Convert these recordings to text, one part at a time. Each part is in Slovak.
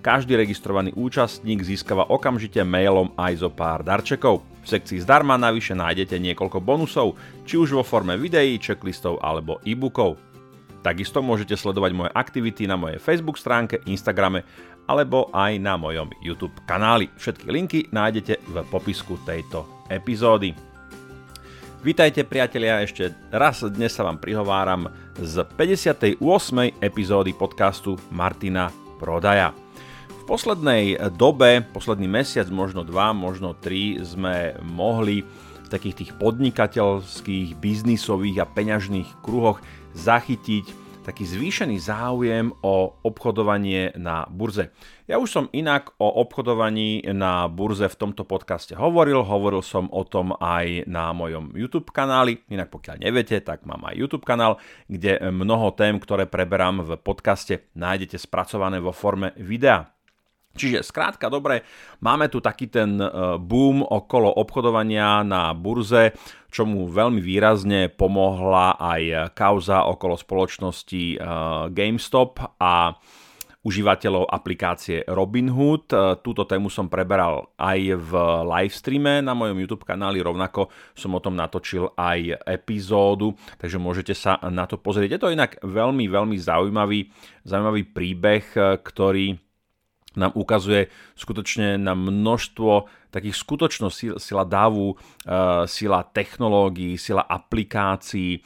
každý registrovaný účastník získava okamžite mailom aj zo pár darčekov. V sekcii zdarma navyše nájdete niekoľko bonusov, či už vo forme videí, checklistov alebo e-bookov. Takisto môžete sledovať moje aktivity na mojej Facebook stránke, Instagrame alebo aj na mojom YouTube kanáli. Všetky linky nájdete v popisku tejto epizódy. Vítajte priatelia, ešte raz dnes sa vám prihováram z 58. epizódy podcastu Martina Prodaja poslednej dobe, posledný mesiac, možno dva, možno tri, sme mohli v takých tých podnikateľských, biznisových a peňažných kruhoch zachytiť taký zvýšený záujem o obchodovanie na burze. Ja už som inak o obchodovaní na burze v tomto podcaste hovoril, hovoril som o tom aj na mojom YouTube kanáli, inak pokiaľ neviete, tak mám aj YouTube kanál, kde mnoho tém, ktoré preberám v podcaste, nájdete spracované vo forme videa. Čiže skrátka dobre, máme tu taký ten e, boom okolo obchodovania na burze, čomu veľmi výrazne pomohla aj kauza okolo spoločnosti e, GameStop a užívateľov aplikácie Robinhood. E, túto tému som preberal aj v livestreame na mojom YouTube kanáli, rovnako som o tom natočil aj epizódu, takže môžete sa na to pozrieť. Je to inak veľmi, veľmi zaujímavý, zaujímavý príbeh, ktorý nám ukazuje skutočne na množstvo takých skutočno sila davu, eh, sila technológií, sila aplikácií, eh,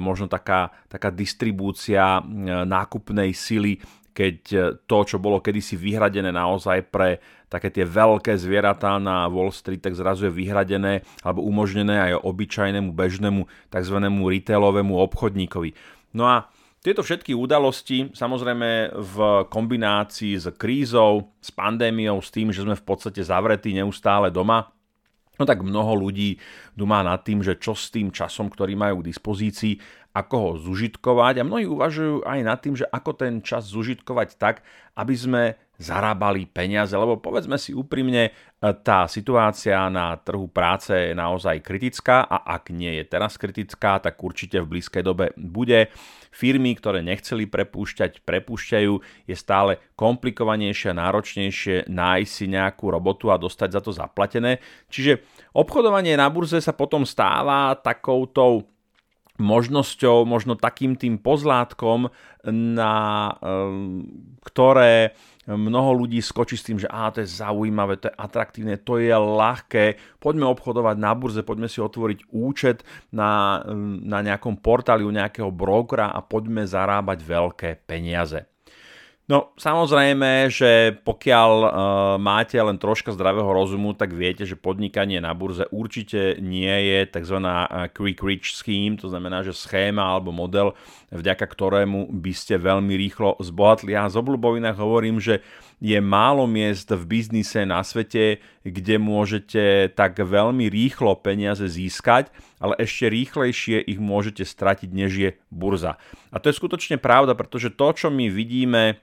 možno taká, taká distribúcia eh, nákupnej sily, keď to, čo bolo kedysi vyhradené naozaj pre také tie veľké zvieratá na Wall Street, tak zrazu je vyhradené alebo umožnené aj obyčajnému, bežnému tzv. retailovému obchodníkovi. No a tieto všetky udalosti, samozrejme v kombinácii s krízou, s pandémiou, s tým, že sme v podstate zavretí neustále doma, no tak mnoho ľudí dumá nad tým, že čo s tým časom, ktorý majú k dispozícii, ako ho zužitkovať. A mnohí uvažujú aj nad tým, že ako ten čas zužitkovať tak, aby sme zarábali peniaze, lebo povedzme si úprimne, tá situácia na trhu práce je naozaj kritická a ak nie je teraz kritická, tak určite v blízkej dobe bude. Firmy, ktoré nechceli prepúšťať, prepúšťajú, je stále komplikovanejšie a náročnejšie nájsť si nejakú robotu a dostať za to zaplatené. Čiže obchodovanie na burze sa potom stáva takoutou možnosťou, možno takým tým pozlátkom, na ktoré mnoho ľudí skočí s tým, že á, to je zaujímavé, to je atraktívne, to je ľahké, poďme obchodovať na burze, poďme si otvoriť účet na, na nejakom portáli u nejakého brokera a poďme zarábať veľké peniaze. No samozrejme, že pokiaľ uh, máte len troška zdravého rozumu, tak viete, že podnikanie na burze určite nie je tzv. quick rich scheme, to znamená, že schéma alebo model, vďaka ktorému by ste veľmi rýchlo zbohatli. Ja z obľubovina hovorím, že je málo miest v biznise na svete, kde môžete tak veľmi rýchlo peniaze získať, ale ešte rýchlejšie ich môžete stratiť, než je burza. A to je skutočne pravda, pretože to, čo my vidíme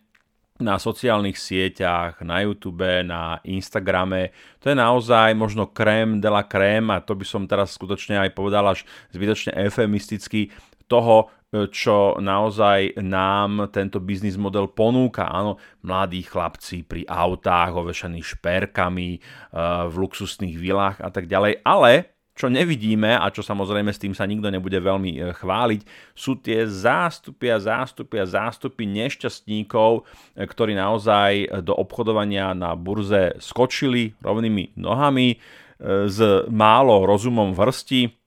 na sociálnych sieťach, na YouTube, na Instagrame. To je naozaj možno krém de la krém a to by som teraz skutočne aj povedal až zbytočne eufemisticky toho, čo naozaj nám tento biznis model ponúka. Áno, mladí chlapci pri autách ovešaní šperkami, eh, v luxusných vilách a tak ďalej, ale čo nevidíme a čo samozrejme s tým sa nikto nebude veľmi e, chváliť, sú tie zástupy a zástupy a zástupy nešťastníkov, e, ktorí naozaj do obchodovania na burze skočili rovnými nohami e, s málo rozumom vrsti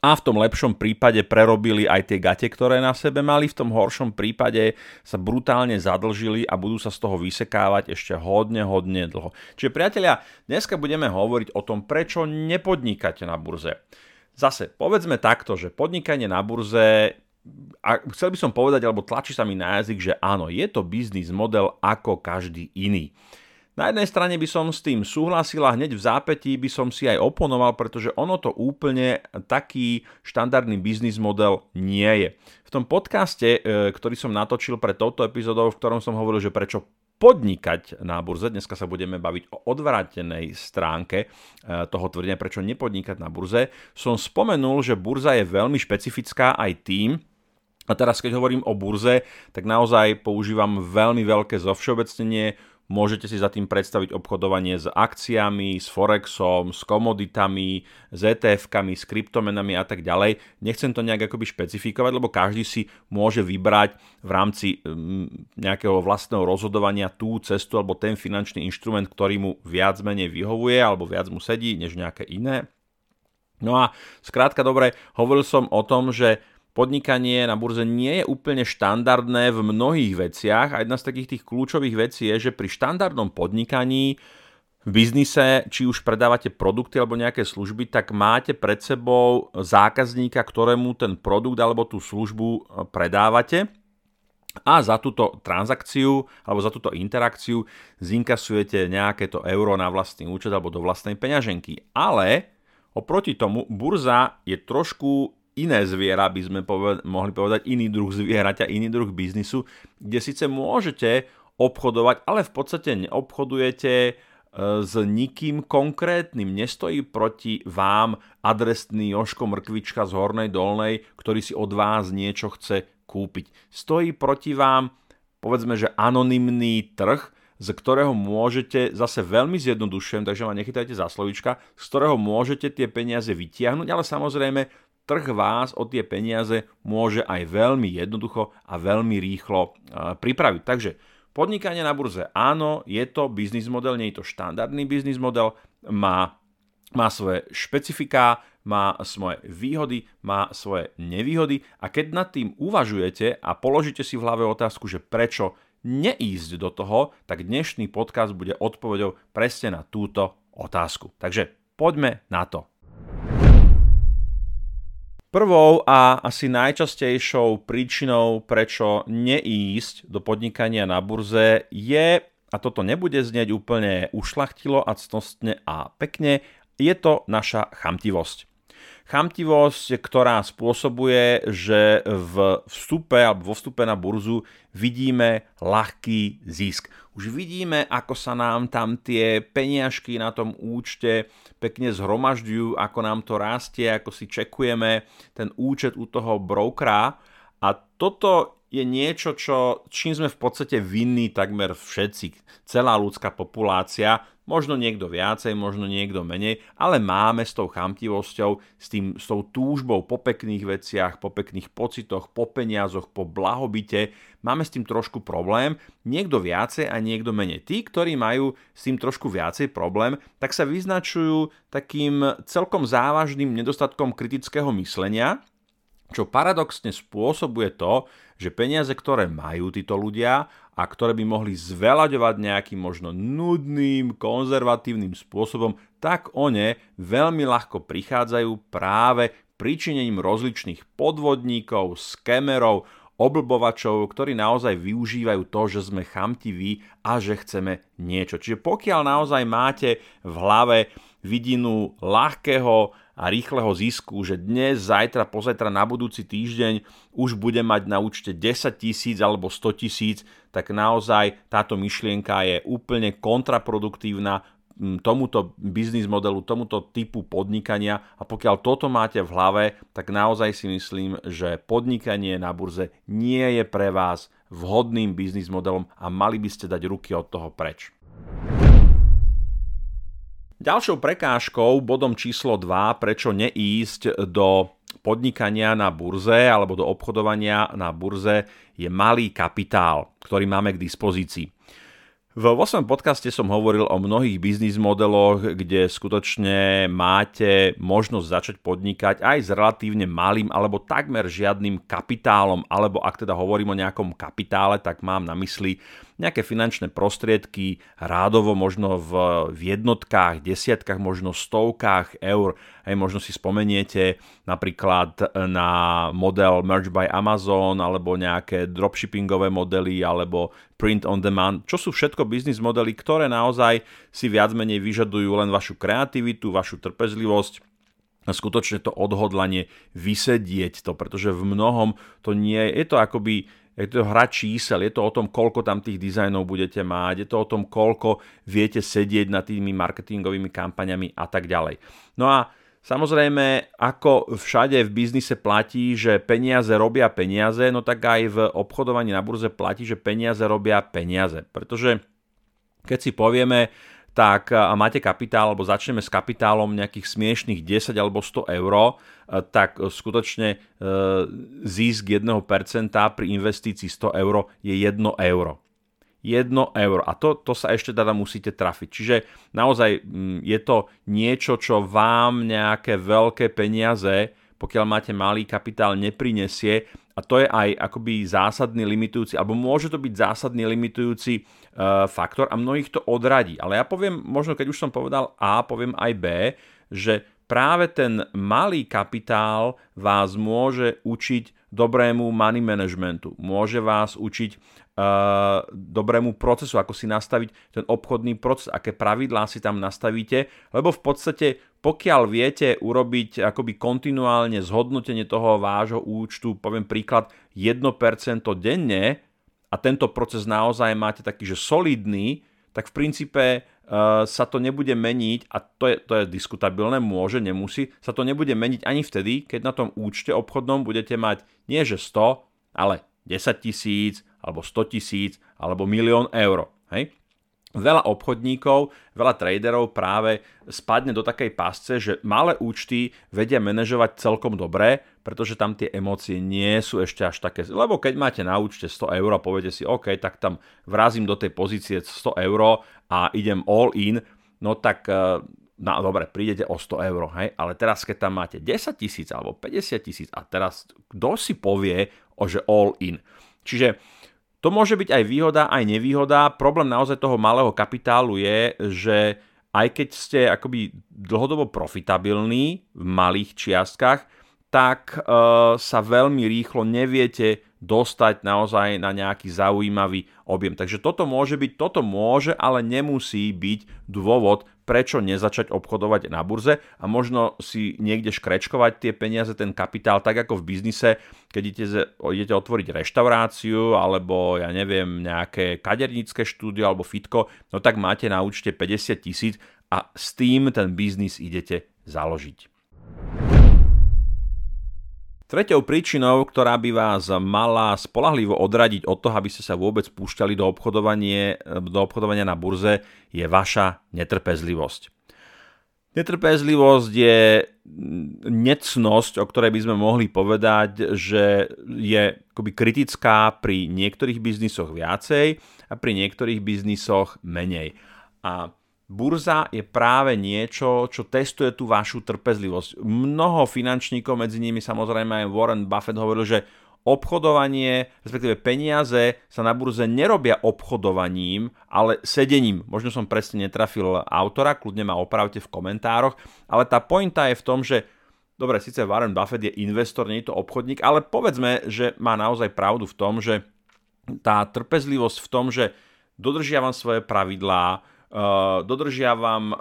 a v tom lepšom prípade prerobili aj tie gate, ktoré na sebe mali, v tom horšom prípade sa brutálne zadlžili a budú sa z toho vysekávať ešte hodne, hodne dlho. Čiže priatelia, dneska budeme hovoriť o tom, prečo nepodnikate na burze. Zase, povedzme takto, že podnikanie na burze a chcel by som povedať, alebo tlačí sa mi na jazyk, že áno, je to biznis model ako každý iný. Na jednej strane by som s tým súhlasil a hneď v zápätí by som si aj oponoval, pretože ono to úplne taký štandardný biznis model nie je. V tom podcaste, e, ktorý som natočil pre touto epizódou, v ktorom som hovoril, že prečo podnikať na burze. Dneska sa budeme baviť o odvrátenej stránke e, toho tvrdenia, prečo nepodnikať na burze. Som spomenul, že burza je veľmi špecifická aj tým, a teraz keď hovorím o burze, tak naozaj používam veľmi veľké zovšeobecnenie Môžete si za tým predstaviť obchodovanie s akciami, s Forexom, s komoditami, s ETF-kami, s kryptomenami a tak ďalej. Nechcem to nejak akoby špecifikovať, lebo každý si môže vybrať v rámci mm, nejakého vlastného rozhodovania tú cestu alebo ten finančný inštrument, ktorý mu viac menej vyhovuje alebo viac mu sedí než nejaké iné. No a skrátka dobre, hovoril som o tom, že podnikanie na burze nie je úplne štandardné v mnohých veciach a jedna z takých tých kľúčových vecí je, že pri štandardnom podnikaní v biznise, či už predávate produkty alebo nejaké služby, tak máte pred sebou zákazníka, ktorému ten produkt alebo tú službu e, predávate a za túto transakciu alebo za túto interakciu zinkasujete nejaké to euro na vlastný účet alebo do vlastnej peňaženky. Ale oproti tomu burza je trošku iné zviera, by sme poved- mohli povedať, iný druh zvieraťa, iný druh biznisu, kde síce môžete obchodovať, ale v podstate neobchodujete e, s nikým konkrétnym. Nestojí proti vám adresný Joško Mrkvička z Hornej Dolnej, ktorý si od vás niečo chce kúpiť. Stojí proti vám, povedzme, že anonymný trh, z ktorého môžete, zase veľmi zjednodušujem, takže ma nechytajte za slovička, z ktorého môžete tie peniaze vytiahnuť, ale samozrejme trh vás o tie peniaze môže aj veľmi jednoducho a veľmi rýchlo pripraviť. Takže podnikanie na burze, áno, je to biznis model, nie je to štandardný biznis model, má, má svoje špecifiká, má svoje výhody, má svoje nevýhody a keď nad tým uvažujete a položíte si v hlave otázku, že prečo neísť do toho, tak dnešný podcast bude odpovedou presne na túto otázku. Takže poďme na to. Prvou a asi najčastejšou príčinou, prečo neísť do podnikania na burze je, a toto nebude znieť úplne ušlachtilo a ctostne a pekne, je to naša chamtivosť. Chamtivosť, ktorá spôsobuje, že v vstupe alebo vo vstupe na burzu vidíme ľahký zisk. Už vidíme, ako sa nám tam tie peniažky na tom účte pekne zhromažďujú, ako nám to rastie, ako si čekujeme ten účet u toho brokera. A toto je niečo, čo, čím sme v podstate vinní takmer všetci, celá ľudská populácia, Možno niekto viacej, možno niekto menej, ale máme s tou chamtivosťou, s, tým, s tou túžbou po pekných veciach, po pekných pocitoch, po peniazoch, po blahobite, máme s tým trošku problém, niekto viacej a niekto menej. Tí, ktorí majú s tým trošku viacej problém, tak sa vyznačujú takým celkom závažným nedostatkom kritického myslenia, čo paradoxne spôsobuje to, že peniaze, ktoré majú títo ľudia a ktoré by mohli zveľaďovať nejakým možno nudným, konzervatívnym spôsobom, tak o ne veľmi ľahko prichádzajú práve pričinením rozličných podvodníkov, skemerov, oblbovačov, ktorí naozaj využívajú to, že sme chamtiví a že chceme niečo. Čiže pokiaľ naozaj máte v hlave vidinu ľahkého a rýchleho zisku, že dnes, zajtra, pozajtra, na budúci týždeň už bude mať na účte 10 tisíc alebo 100 tisíc, tak naozaj táto myšlienka je úplne kontraproduktívna tomuto biznis modelu, tomuto typu podnikania a pokiaľ toto máte v hlave, tak naozaj si myslím, že podnikanie na burze nie je pre vás vhodným biznis modelom a mali by ste dať ruky od toho preč. Ďalšou prekážkou, bodom číslo 2, prečo neísť do podnikania na burze alebo do obchodovania na burze je malý kapitál, ktorý máme k dispozícii. V 8. podcaste som hovoril o mnohých biznis modeloch, kde skutočne máte možnosť začať podnikať aj s relatívne malým alebo takmer žiadnym kapitálom, alebo ak teda hovorím o nejakom kapitále, tak mám na mysli nejaké finančné prostriedky rádovo možno v, v jednotkách, desiatkách, možno stovkách eur. Hej, možno si spomeniete napríklad na model Merge by Amazon alebo nejaké dropshippingové modely alebo print on demand, čo sú všetko biznis modely, ktoré naozaj si viac menej vyžadujú len vašu kreativitu, vašu trpezlivosť a skutočne to odhodlanie vysedieť to, pretože v mnohom to nie je to akoby je to hra čísel, je to o tom, koľko tam tých dizajnov budete mať, je to o tom, koľko viete sedieť nad tými marketingovými kampaňami a tak ďalej. No a Samozrejme, ako všade v biznise platí, že peniaze robia peniaze, no tak aj v obchodovaní na burze platí, že peniaze robia peniaze. Pretože keď si povieme, tak máte kapitál, alebo začneme s kapitálom nejakých smiešných 10 alebo 100 eur, tak skutočne e, zisk 1% pri investícii 100 eur je 1 euro. 1 euro. A to, to sa ešte teda musíte trafiť. Čiže naozaj je to niečo, čo vám nejaké veľké peniaze, pokiaľ máte malý kapitál, neprinesie. A to je aj akoby zásadný limitujúci, alebo môže to byť zásadný limitujúci faktor a mnohých to odradí. Ale ja poviem, možno keď už som povedal A, poviem aj B, že práve ten malý kapitál vás môže učiť dobrému money managementu, môže vás učiť uh, dobrému procesu, ako si nastaviť ten obchodný proces, aké pravidlá si tam nastavíte, lebo v podstate pokiaľ viete urobiť akoby kontinuálne zhodnotenie toho vášho účtu, poviem príklad 1% denne, a tento proces naozaj máte taký, že solidný, tak v princípe uh, sa to nebude meniť, a to je, to je diskutabilné, môže, nemusí, sa to nebude meniť ani vtedy, keď na tom účte obchodnom budete mať nie že 100, ale 10 tisíc, alebo 100 tisíc, alebo milión eur. Hej? Veľa obchodníkov, veľa traderov práve spadne do takej pasce, že malé účty vedia manažovať celkom dobre, pretože tam tie emócie nie sú ešte až také... Lebo keď máte na účte 100 eur a poviete si, OK, tak tam vrazím do tej pozície 100 eur a idem all in, no tak no dobre, prídete o 100 eur, hej, ale teraz keď tam máte 10 tisíc alebo 50 tisíc a teraz kto si povie, o že all in. Čiže to môže byť aj výhoda, aj nevýhoda. Problém naozaj toho malého kapitálu je, že aj keď ste akoby dlhodobo profitabilní v malých čiastkách, tak e, sa veľmi rýchlo neviete dostať naozaj na nejaký zaujímavý objem. Takže toto môže byť, toto môže, ale nemusí byť dôvod, prečo nezačať obchodovať na burze a možno si niekde škrečkovať tie peniaze, ten kapitál, tak ako v biznise, keď idete, idete otvoriť reštauráciu alebo ja neviem, nejaké kadernícke štúdio alebo fitko, no tak máte na účte 50 tisíc a s tým ten biznis idete založiť. Tretou príčinou, ktorá by vás mala spolahlivo odradiť od toho, aby ste sa vôbec púšťali do, obchodovanie, do obchodovania na burze, je vaša netrpezlivosť. Netrpezlivosť je necnosť, o ktorej by sme mohli povedať, že je akoby kritická pri niektorých biznisoch viacej a pri niektorých biznisoch menej. A Burza je práve niečo, čo testuje tú vašu trpezlivosť. Mnoho finančníkov, medzi nimi samozrejme aj Warren Buffett hovoril, že obchodovanie, respektíve peniaze sa na burze nerobia obchodovaním, ale sedením. Možno som presne netrafil autora, kľudne ma opravte v komentároch, ale tá pointa je v tom, že dobre, síce Warren Buffett je investor, nie je to obchodník, ale povedzme, že má naozaj pravdu v tom, že tá trpezlivosť v tom, že dodržiavam svoje pravidlá, Uh, dodržiavam uh,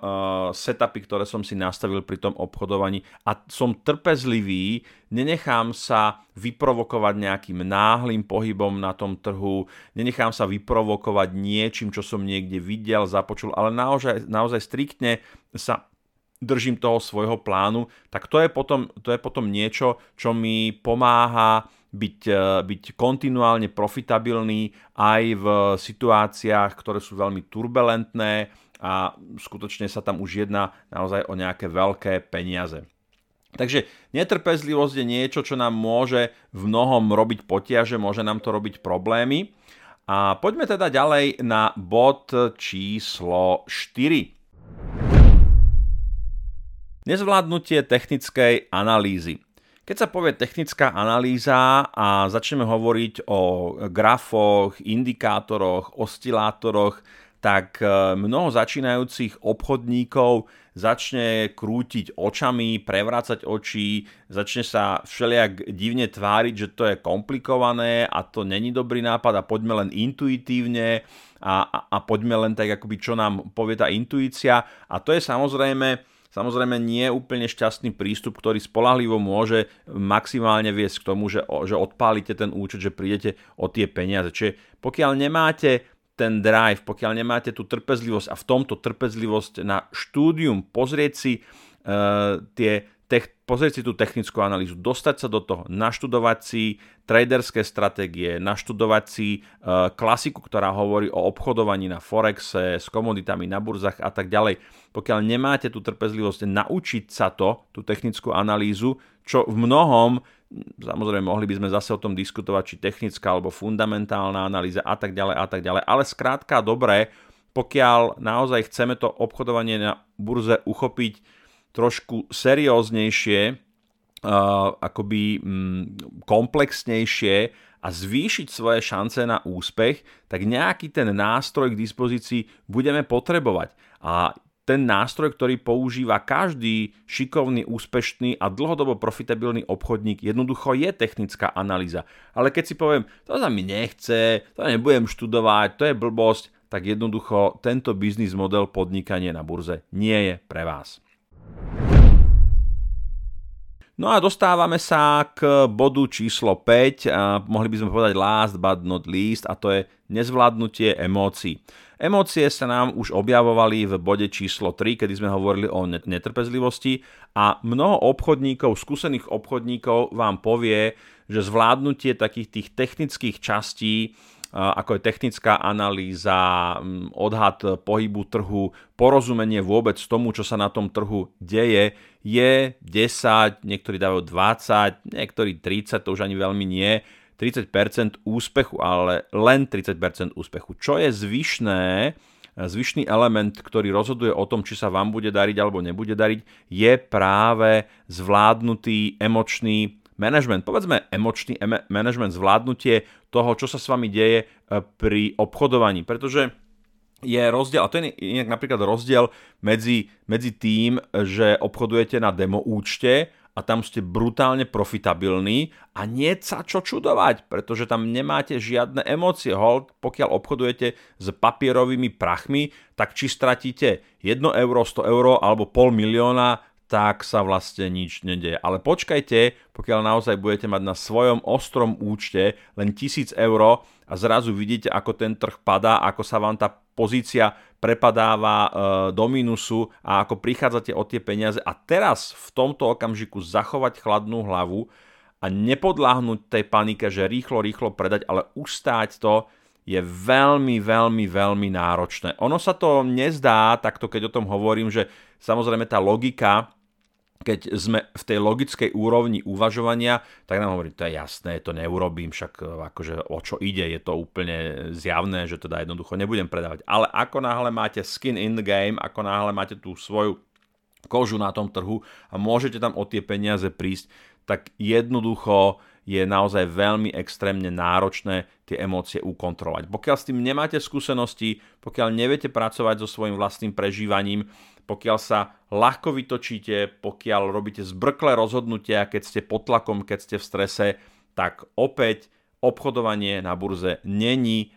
setupy, ktoré som si nastavil pri tom obchodovaní a som trpezlivý, nenechám sa vyprovokovať nejakým náhlým pohybom na tom trhu, nenechám sa vyprovokovať niečím, čo som niekde videl, započul, ale naozaj, naozaj striktne sa držím toho svojho plánu, tak to je potom, to je potom niečo, čo mi pomáha byť, e, byť kontinuálne profitabilný aj v situáciách, ktoré sú veľmi turbulentné a skutočne sa tam už jedná naozaj o nejaké veľké peniaze. Takže netrpezlivosť je niečo, čo nám môže v mnohom robiť potiaže, môže nám to robiť problémy. A poďme teda ďalej na bod číslo 4. Nezvládnutie technickej analýzy. Keď sa povie technická analýza a začneme hovoriť o grafoch, indikátoroch, oscilátoroch, tak e, mnoho začínajúcich obchodníkov začne krútiť očami, prevrácať oči, začne sa všelijak divne tváriť, že to je komplikované a to není dobrý nápad a poďme len intuitívne a, a, a poďme len tak akoby čo nám povie tá intuícia. A to je samozrejme Samozrejme nie úplne šťastný prístup, ktorý spolahlivo môže maximálne viesť k tomu, že, že odpálite ten účet, že prídete o tie peniaze. Čiže pokiaľ nemáte ten drive, pokiaľ nemáte tú trpezlivosť a v tomto trpezlivosť na štúdium, pozrieť si uh, tie tech, pozrieť si tú technickú analýzu, dostať sa do toho, naštudovať si traderské stratégie, naštudovať si uh, klasiku, ktorá hovorí o obchodovaní na Forexe, s komoditami na burzach a tak ďalej. Pokiaľ nemáte tú trpezlivosť naučiť sa to, tú technickú analýzu, čo v mnohom, samozrejme mohli by sme zase o tom diskutovať, či technická alebo fundamentálna analýza a tak ďalej a tak ďalej, ale skrátka dobré, pokiaľ naozaj chceme to obchodovanie na burze uchopiť trošku serióznejšie, akoby um, komplexnejšie a zvýšiť svoje šance na úspech, tak nejaký ten nástroj k dispozícii budeme potrebovať. A ten nástroj, ktorý používa každý šikovný, úspešný a dlhodobo profitabilný obchodník, jednoducho je technická analýza. Ale keď si poviem, to sa mi nechce, to nebudem študovať, to je blbosť, tak jednoducho tento biznis model podnikania na burze nie je pre vás. No a dostávame sa k bodu číslo 5, a mohli by sme povedať last but not least, a to je nezvládnutie emócií. Emócie sa nám už objavovali v bode číslo 3, kedy sme hovorili o netrpezlivosti a mnoho obchodníkov, skúsených obchodníkov vám povie, že zvládnutie takých tých technických častí ako je technická analýza, odhad pohybu trhu, porozumenie vôbec tomu, čo sa na tom trhu deje, je 10, niektorí dávajú 20, niektorí 30, to už ani veľmi nie, 30% úspechu, ale len 30% úspechu. Čo je zvyšné, zvyšný element, ktorý rozhoduje o tom, či sa vám bude dariť alebo nebude dariť, je práve zvládnutý emočný management, povedzme emočný management, zvládnutie toho, čo sa s vami deje e, pri obchodovaní. Pretože je rozdiel, a to je inak napríklad rozdiel medzi, medzi tým, že obchodujete na demo účte a tam ste brutálne profitabilní a nie sa čo čudovať, pretože tam nemáte žiadne emócie. Hold, pokiaľ obchodujete s papierovými prachmi, tak či stratíte 1 euro, 100 euro alebo pol milióna, tak sa vlastne nič nedeje. Ale počkajte, pokiaľ naozaj budete mať na svojom ostrom účte len 1000 eur a zrazu vidíte, ako ten trh padá, ako sa vám tá pozícia prepadáva e, do mínusu a ako prichádzate o tie peniaze a teraz v tomto okamžiku zachovať chladnú hlavu a nepodláhnuť tej panike, že rýchlo, rýchlo predať, ale ustáť to, je veľmi, veľmi, veľmi náročné. Ono sa to nezdá, takto keď o tom hovorím, že samozrejme tá logika keď sme v tej logickej úrovni uvažovania, tak nám hovorí, to je jasné, to neurobím, však e, akože o čo ide, je to úplne zjavné, že teda jednoducho nebudem predávať. Ale ako náhle máte skin in the game, ako náhle máte tú svoju kožu na tom trhu a môžete tam o tie peniaze prísť, tak jednoducho je naozaj veľmi extrémne náročné tie emócie ukontrolovať. Pokiaľ s tým nemáte skúsenosti, pokiaľ neviete pracovať so svojím vlastným prežívaním, pokiaľ sa ľahko vytočíte, pokiaľ robíte zbrklé rozhodnutia, keď ste pod tlakom, keď ste v strese, tak opäť obchodovanie na burze není e,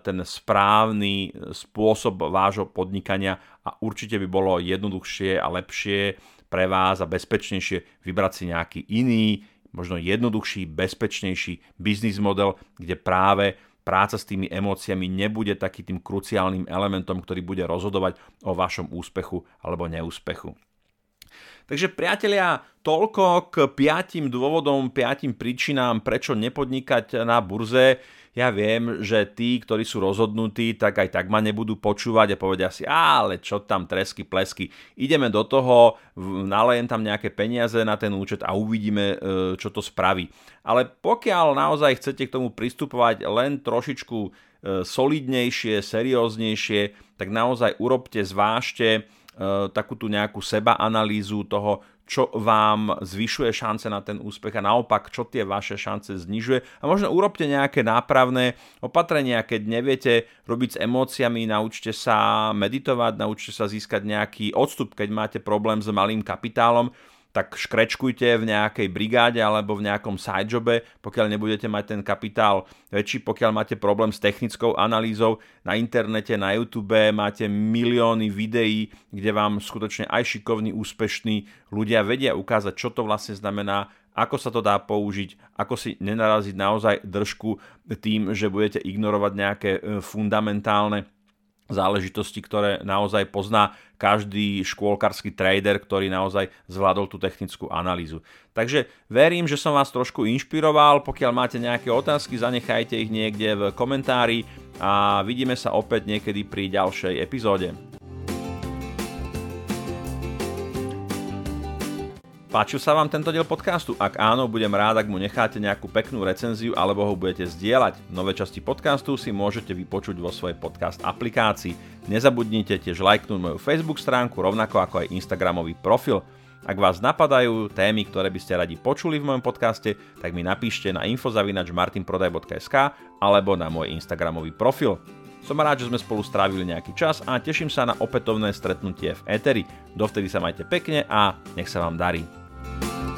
ten správny spôsob vášho podnikania a určite by bolo jednoduchšie a lepšie pre vás a bezpečnejšie vybrať si nejaký iný, možno jednoduchší, bezpečnejší biznis model, kde práve práca s tými emóciami nebude taký tým kruciálnym elementom, ktorý bude rozhodovať o vašom úspechu alebo neúspechu. Takže priatelia, toľko k piatim dôvodom, piatim príčinám, prečo nepodnikať na burze. Ja viem, že tí, ktorí sú rozhodnutí, tak aj tak ma nebudú počúvať a povedia si, ale čo tam tresky, plesky, ideme do toho, nalejem tam nejaké peniaze na ten účet a uvidíme, e, čo to spraví. Ale pokiaľ naozaj chcete k tomu pristupovať len trošičku e, solidnejšie, serióznejšie, tak naozaj urobte, zvážte, takú tú nejakú seba analýzu toho, čo vám zvyšuje šance na ten úspech a naopak, čo tie vaše šance znižuje. A možno urobte nejaké nápravné opatrenia, keď neviete robiť s emóciami, naučte sa meditovať, naučte sa získať nejaký odstup, keď máte problém s malým kapitálom, tak škrečkujte v nejakej brigáde alebo v nejakom sidejobe, pokiaľ nebudete mať ten kapitál väčší, pokiaľ máte problém s technickou analýzou na internete, na YouTube, máte milióny videí, kde vám skutočne aj šikovní, úspešní ľudia vedia ukázať, čo to vlastne znamená, ako sa to dá použiť, ako si nenaraziť naozaj držku tým, že budete ignorovať nejaké e, fundamentálne záležitosti, ktoré naozaj pozná každý škôlkarský trader, ktorý naozaj zvládol tú technickú analýzu. Takže verím, že som vás trošku inšpiroval. Pokiaľ máte nejaké otázky, zanechajte ich niekde v komentári a vidíme sa opäť niekedy pri ďalšej epizóde. Páčil sa vám tento diel podcastu? Ak áno, budem rád, ak mu necháte nejakú peknú recenziu alebo ho budete zdieľať. Nové časti podcastu si môžete vypočuť vo svojej podcast aplikácii. Nezabudnite tiež lajknúť moju Facebook stránku, rovnako ako aj Instagramový profil. Ak vás napadajú témy, ktoré by ste radi počuli v mojom podcaste, tak mi napíšte na infozavinačmartinprodaj.sk alebo na môj Instagramový profil. Som rád, že sme spolu strávili nejaký čas a teším sa na opätovné stretnutie v Eteri. Dovtedy sa majte pekne a nech sa vám darí. you